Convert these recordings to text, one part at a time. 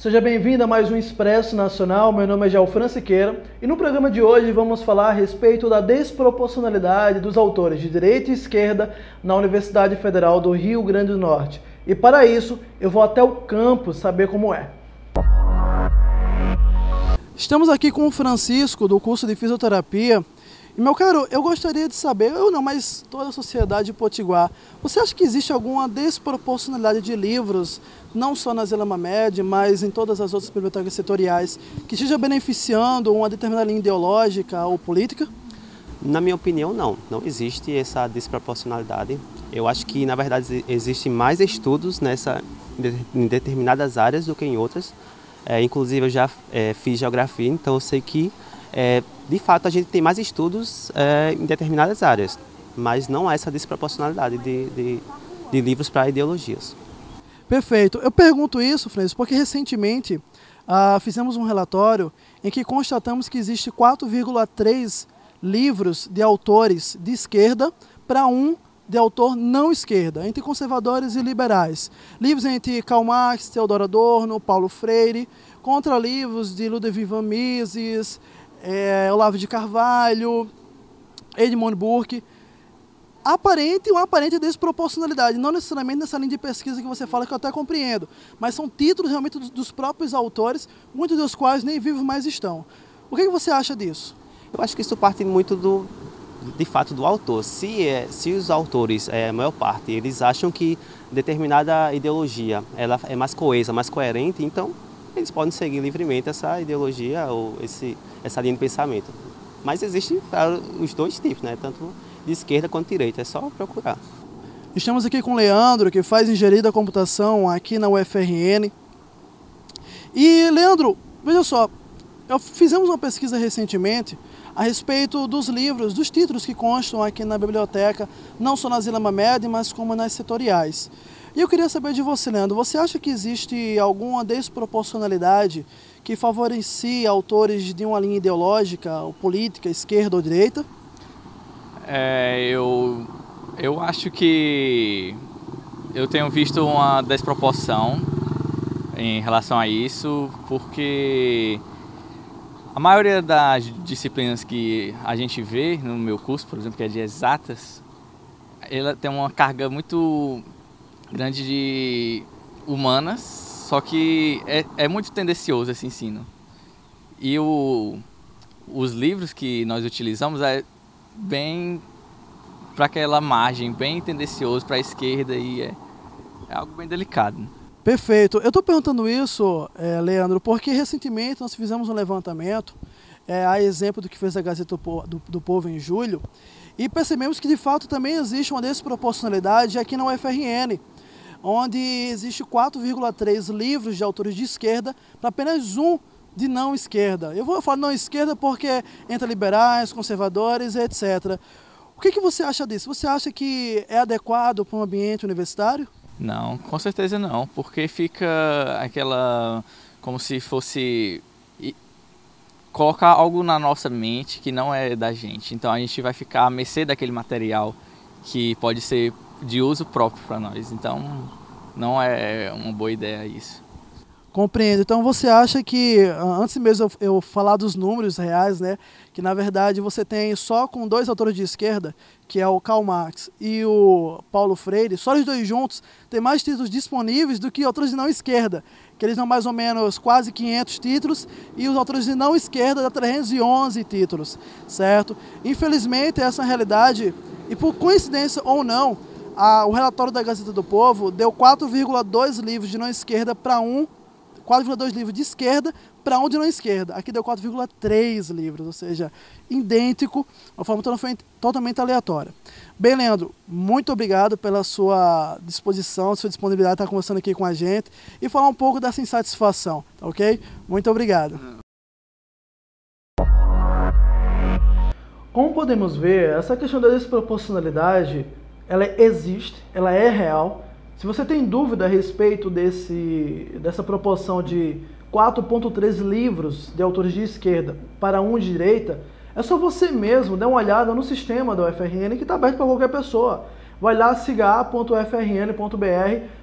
Seja bem-vindo a mais um Expresso Nacional. Meu nome é Jalfran Siqueira e no programa de hoje vamos falar a respeito da desproporcionalidade dos autores de direita e esquerda na Universidade Federal do Rio Grande do Norte. E para isso, eu vou até o campo saber como é. Estamos aqui com o Francisco do curso de fisioterapia meu caro, eu gostaria de saber, eu não, mas toda a sociedade potiguar, você acha que existe alguma desproporcionalidade de livros, não só na Zelama Med, mas em todas as outras bibliotecas setoriais, que esteja beneficiando uma determinada linha ideológica ou política? Na minha opinião, não. Não existe essa desproporcionalidade. Eu acho que, na verdade, existem mais estudos nessa, em determinadas áreas do que em outras. É, inclusive, eu já é, fiz geografia, então eu sei que é, de fato a gente tem mais estudos é, em determinadas áreas, mas não há essa desproporcionalidade de, de, de livros para ideologias. Perfeito. Eu pergunto isso, Francisco, porque recentemente ah, fizemos um relatório em que constatamos que existe 4,3 livros de autores de esquerda para um de autor não esquerda, entre conservadores e liberais. Livros entre Karl Marx, Theodor Adorno, Paulo Freire, contra livros de Ludwig van Mises, é, Olavo de Carvalho, Edmund Burke. Aparente uma aparente desproporcionalidade, não necessariamente nessa linha de pesquisa que você fala que eu até compreendo, mas são títulos realmente dos, dos próprios autores, muitos dos quais nem vivos mais estão. O que, que você acha disso? Eu acho que isso parte muito do, de fato do autor. Se, é, se os autores, é, a maior parte, eles acham que determinada ideologia ela é mais coesa, mais coerente, então eles podem seguir livremente essa ideologia ou esse, essa linha de pensamento. Mas existe para os dois tipos, né? tanto de esquerda quanto de direita, é só procurar. Estamos aqui com o Leandro, que faz engenharia da computação aqui na UFRN. E, Leandro, veja só, fizemos uma pesquisa recentemente a respeito dos livros, dos títulos que constam aqui na biblioteca, não só nas Ilama Med, mas como nas setoriais. E eu queria saber de você, Leandro, você acha que existe alguma desproporcionalidade que favorecia autores de uma linha ideológica, ou política, esquerda ou direita? É, eu, eu acho que eu tenho visto uma desproporção em relação a isso, porque a maioria das disciplinas que a gente vê no meu curso, por exemplo, que é de exatas, ela tem uma carga muito grande de humanas, só que é, é muito tendencioso esse ensino. E o, os livros que nós utilizamos é bem para aquela margem, bem tendencioso para a esquerda e é, é, algo bem delicado. Perfeito. Eu estou perguntando isso, é, Leandro, porque recentemente nós fizemos um levantamento, é, a exemplo do que fez a Gazeta do, do, do Povo em julho, e percebemos que de fato também existe uma desproporcionalidade aqui na UFRN onde existe 4,3 livros de autores de esquerda para apenas um de não esquerda. Eu vou falar não esquerda porque entra liberais, conservadores, etc. O que, que você acha disso? Você acha que é adequado para um ambiente universitário? Não, com certeza não, porque fica aquela como se fosse colocar algo na nossa mente que não é da gente. Então a gente vai ficar à mercê daquele material que pode ser de uso próprio para nós. Então, não é uma boa ideia isso. Compreendo. Então você acha que, antes mesmo eu falar dos números reais, né, que na verdade você tem só com dois autores de esquerda, que é o Karl Marx e o Paulo Freire, só os dois juntos tem mais títulos disponíveis do que autores de não esquerda, que eles dão mais ou menos quase 500 títulos e os autores de não esquerda dão 311 títulos, certo? Infelizmente essa é a realidade e por coincidência ou não, a, o relatório da Gazeta do Povo deu 4,2 livros de não esquerda para um, 4,2 livros de esquerda para um de não esquerda. Aqui deu 4,3 livros, ou seja, idêntico, uma forma totalmente aleatória. Bem, Leandro, muito obrigado pela sua disposição, sua disponibilidade de estar conversando aqui com a gente e falar um pouco dessa insatisfação, tá ok? Muito obrigado. Como podemos ver, essa questão da desproporcionalidade ela existe, ela é real. Se você tem dúvida a respeito desse, dessa proporção de 4.3 livros de autores de esquerda para um de direita, é só você mesmo dar uma olhada no sistema da UFRN que está aberto para qualquer pessoa. Vai lá, siga.ufrn.br,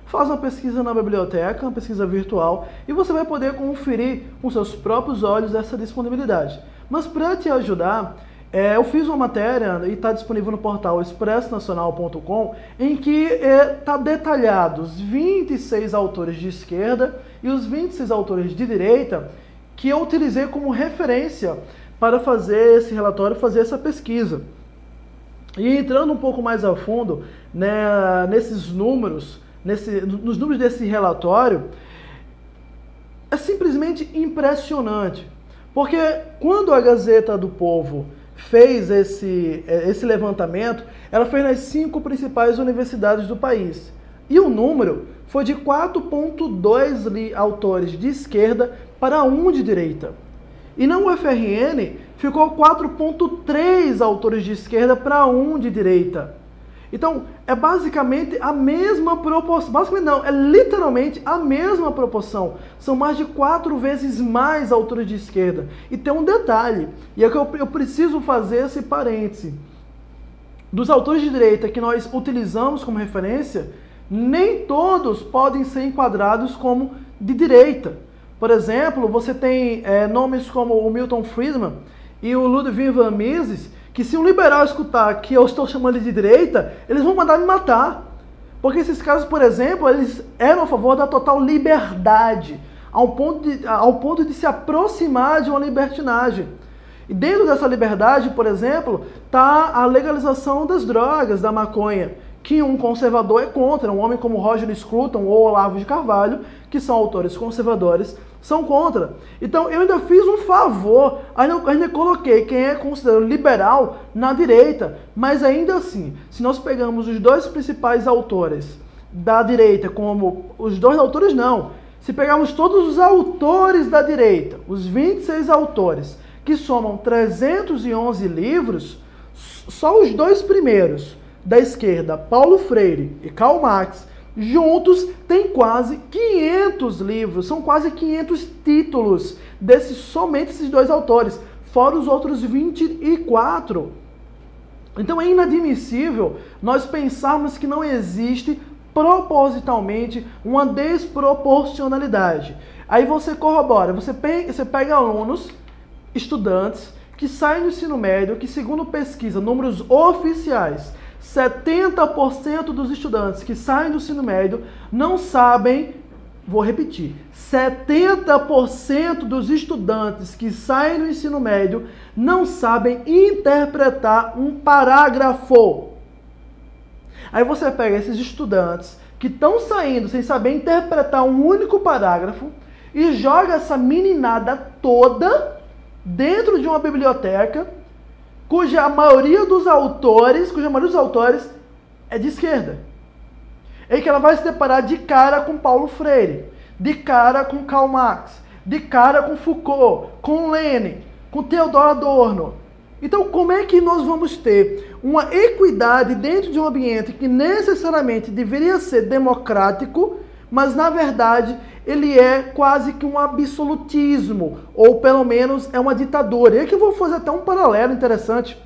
faz uma pesquisa na biblioteca, uma pesquisa virtual, e você vai poder conferir com seus próprios olhos essa disponibilidade. Mas para te ajudar, é, eu fiz uma matéria e está disponível no portal expressonacional.com em que está é, tá detalhado os 26 autores de esquerda e os 26 autores de direita que eu utilizei como referência para fazer esse relatório, fazer essa pesquisa. E entrando um pouco mais a fundo né, nesses números, nesse, nos números desse relatório, é simplesmente impressionante. Porque quando a Gazeta do Povo fez esse, é, esse levantamento, ela fez nas cinco principais universidades do país. E o número foi de 4,2 autores de esquerda para um de direita. E na UFRN ficou 4,3 autores de esquerda para um de direita. Então, é basicamente a mesma proporção. Basicamente não, é literalmente a mesma proporção. São mais de quatro vezes mais autores de esquerda. E tem um detalhe, e é que eu, eu preciso fazer esse parêntese. Dos autores de direita que nós utilizamos como referência, nem todos podem ser enquadrados como de direita. Por exemplo, você tem é, nomes como o Milton Friedman e o Ludwig van Mises, que se um liberal escutar que eu estou chamando de direita, eles vão mandar me matar. Porque esses caras, por exemplo, eles eram a favor da total liberdade, ao ponto de, ao ponto de se aproximar de uma libertinagem. E dentro dessa liberdade, por exemplo, está a legalização das drogas, da maconha, que um conservador é contra, um homem como Roger Scruton ou Olavo de Carvalho, que são autores conservadores, são contra. Então eu ainda fiz um favor, ainda, ainda coloquei quem é considerado liberal na direita, mas ainda assim, se nós pegamos os dois principais autores da direita, como os dois autores não, se pegarmos todos os autores da direita, os 26 autores, que somam 311 livros, só os dois primeiros da esquerda, Paulo Freire e Karl Marx, juntos tem quase 500 livros, são quase 500 títulos desses somente esses dois autores, fora os outros 24. Então é inadmissível nós pensarmos que não existe propositalmente uma desproporcionalidade. Aí você corrobora, você pega, você pega alunos, estudantes, que saem do ensino médio, que segundo pesquisa, números oficiais, 70% dos estudantes que saem do ensino médio não sabem, vou repetir, 70% dos estudantes que saem do ensino médio não sabem interpretar um parágrafo. Aí você pega esses estudantes que estão saindo sem saber interpretar um único parágrafo e joga essa meninada toda dentro de uma biblioteca cuja maioria dos autores, cuja maioria dos autores é de esquerda. Em que ela vai se deparar de cara com Paulo Freire, de cara com Karl Marx, de cara com Foucault, com Lenin, com Theodor Adorno. Então, como é que nós vamos ter uma equidade dentro de um ambiente que necessariamente deveria ser democrático, mas na verdade ele é quase que um absolutismo, ou pelo menos é uma ditadura. E aqui eu vou fazer até um paralelo interessante.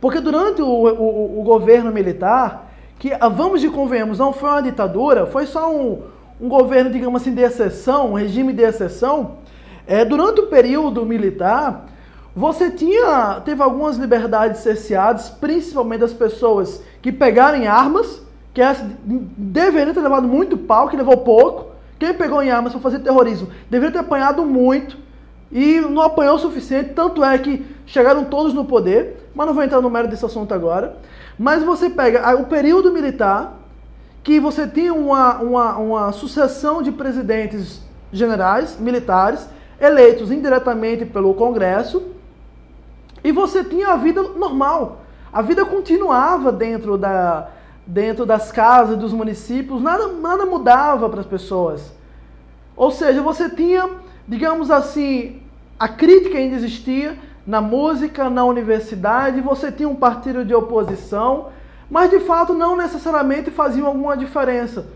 Porque durante o, o, o governo militar, que ah, vamos de convenhamos, não foi uma ditadura, foi só um, um governo, digamos assim, de exceção, um regime de exceção. É, durante o período militar, você tinha, teve algumas liberdades cerceadas, principalmente das pessoas que pegarem armas, que deveriam ter levado muito pau, que levou pouco, quem pegou em armas para fazer terrorismo deveria ter apanhado muito e não apanhou o suficiente, tanto é que chegaram todos no poder, mas não vou entrar no mérito desse assunto agora. Mas você pega o período militar, que você tinha uma, uma, uma sucessão de presidentes generais, militares, eleitos indiretamente pelo Congresso, e você tinha a vida normal. A vida continuava dentro da, dentro das casas dos municípios, nada, nada mudava para as pessoas. Ou seja, você tinha, digamos assim, a crítica ainda existia na música, na universidade, você tinha um partido de oposição, mas de fato não necessariamente faziam alguma diferença.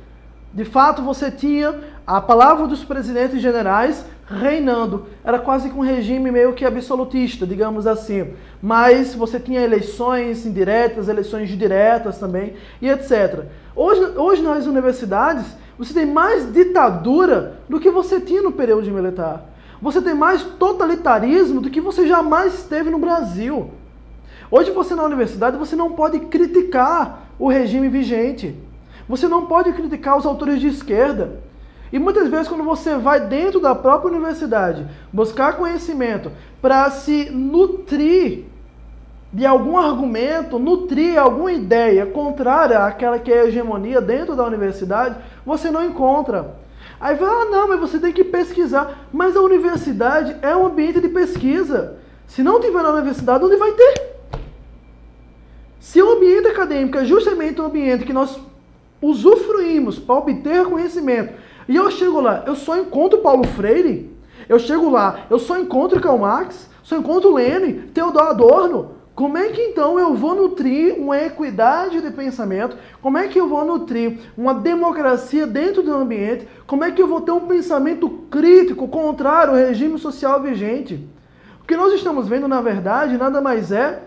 De fato, você tinha a palavra dos presidentes generais reinando. Era quase que um regime meio que absolutista, digamos assim. Mas você tinha eleições indiretas, eleições diretas também, e etc. Hoje, hoje nas universidades, você tem mais ditadura do que você tinha no período militar. Você tem mais totalitarismo do que você jamais teve no Brasil. Hoje você na universidade você não pode criticar o regime vigente. Você não pode criticar os autores de esquerda. E muitas vezes, quando você vai dentro da própria universidade buscar conhecimento para se nutrir de algum argumento, nutrir alguma ideia contrária àquela que é a hegemonia dentro da universidade, você não encontra. Aí vai, ah, não, mas você tem que pesquisar. Mas a universidade é um ambiente de pesquisa. Se não tiver na universidade, onde vai ter? Se o ambiente acadêmico é justamente o ambiente que nós usufruímos para obter conhecimento. E eu chego lá, eu só encontro Paulo Freire, eu chego lá, eu só encontro Karl Marx, só encontro Lenin, Theodor Adorno. Como é que então eu vou nutrir uma equidade de pensamento? Como é que eu vou nutrir uma democracia dentro do ambiente? Como é que eu vou ter um pensamento crítico contrário ao regime social vigente? O que nós estamos vendo, na verdade, nada mais é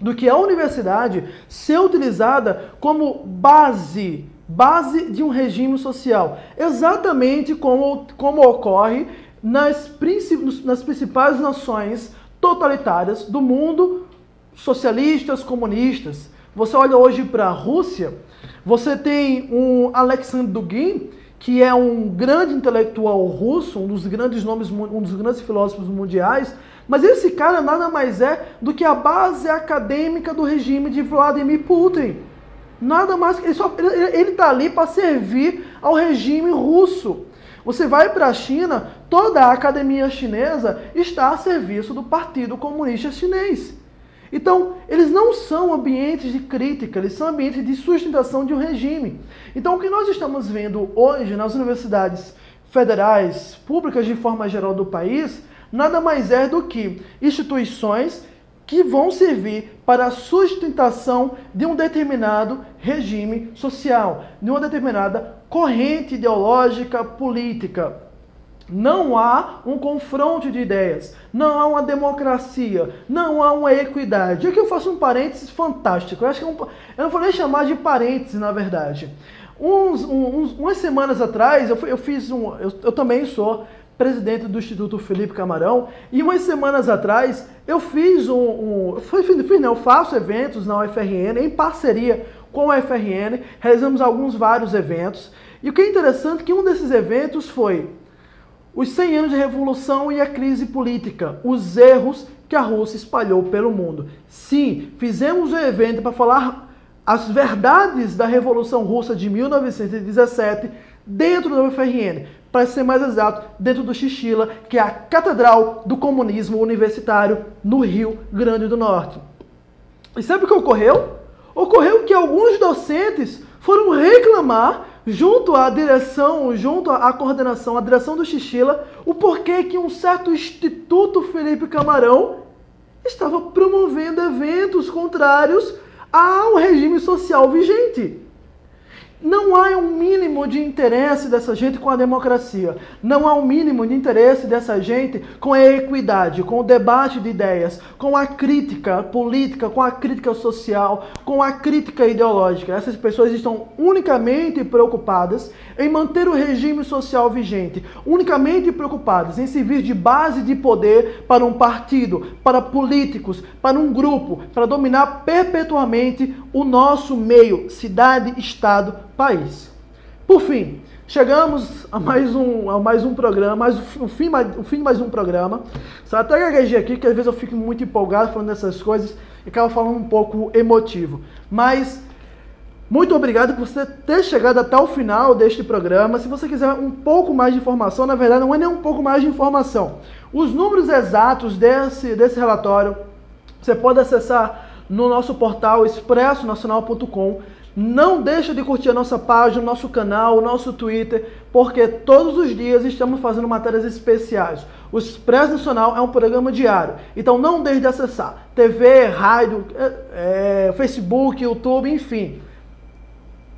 do que a universidade ser utilizada como base, base de um regime social. Exatamente como, como ocorre nas, nas principais nações totalitárias do mundo, socialistas, comunistas. Você olha hoje para a Rússia, você tem um Alexandre Dugin, que é um grande intelectual russo, um dos grandes nomes, um dos grandes filósofos mundiais, mas esse cara nada mais é do que a base acadêmica do regime de Vladimir Putin. Nada mais, ele só ele está ali para servir ao regime russo. Você vai para a China, toda a academia chinesa está a serviço do Partido Comunista Chinês. Então, eles não são ambientes de crítica, eles são ambientes de sustentação de um regime. Então, o que nós estamos vendo hoje nas universidades federais, públicas de forma geral do país, nada mais é do que instituições que vão servir para a sustentação de um determinado regime social, de uma determinada corrente ideológica política. Não há um confronto de ideias, não há uma democracia, não há uma equidade. Aqui eu faço um parênteses fantástico. Eu acho que é um, eu não vou nem chamar de parênteses, na verdade. Uns, uns, umas semanas atrás, eu, eu fiz um. Eu, eu também sou presidente do Instituto Felipe Camarão, e umas semanas atrás eu fiz um. um fiz, não, eu faço eventos na UFRN em parceria com a UFRN, realizamos alguns vários eventos. E o que é interessante é que um desses eventos foi os 100 anos de revolução e a crise política, os erros que a Rússia espalhou pelo mundo. Sim, fizemos um evento para falar as verdades da Revolução Russa de 1917 dentro da UFRN para ser mais exato, dentro do Xixila, que é a Catedral do Comunismo Universitário no Rio Grande do Norte. E sabe o que ocorreu? Ocorreu que alguns docentes foram reclamar junto à direção, junto à coordenação, à direção do Xixila, o porquê que um certo Instituto Felipe Camarão estava promovendo eventos contrários ao regime social vigente. Não há um mínimo de interesse dessa gente com a democracia. Não há um mínimo de interesse dessa gente com a equidade, com o debate de ideias, com a crítica política, com a crítica social, com a crítica ideológica. Essas pessoas estão unicamente preocupadas em manter o regime social vigente, unicamente preocupadas em servir de base de poder para um partido, para políticos, para um grupo, para dominar perpetuamente o nosso meio, cidade, estado, país. Por fim, chegamos a mais um, a mais um programa, mais o fim, o fim de mais um programa. Só até gaguejei aqui, que às vezes eu fico muito empolgado falando dessas coisas e acabo falando um pouco emotivo. Mas muito obrigado por você ter chegado até o final deste programa. Se você quiser um pouco mais de informação, na verdade não é nem um pouco mais de informação. Os números exatos desse, desse relatório você pode acessar no nosso portal expressonacional.com. Não deixa de curtir a nossa página, o nosso canal, o nosso Twitter, porque todos os dias estamos fazendo matérias especiais. O Expresso Nacional é um programa diário, então não deixe de acessar. TV, rádio, é, é, Facebook, YouTube, enfim.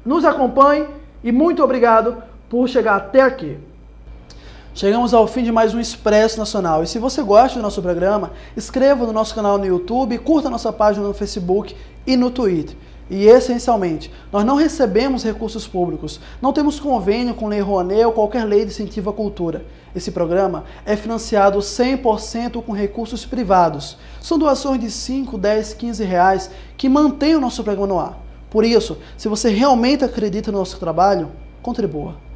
Nos acompanhe E muito obrigado por chegar até aqui. Chegamos ao fim de mais um Expresso Nacional. E se você gosta do nosso programa, inscreva no nosso canal no YouTube, curta nossa página no Facebook e no Twitter. E essencialmente, nós não recebemos recursos públicos, não temos convênio com Lei Rouanet ou qualquer lei de incentivo à cultura. Esse programa é financiado 100% com recursos privados. São doações de 5, 10, 15 reais que mantêm o nosso programa no ar. Por isso, se você realmente acredita no nosso trabalho, contribua.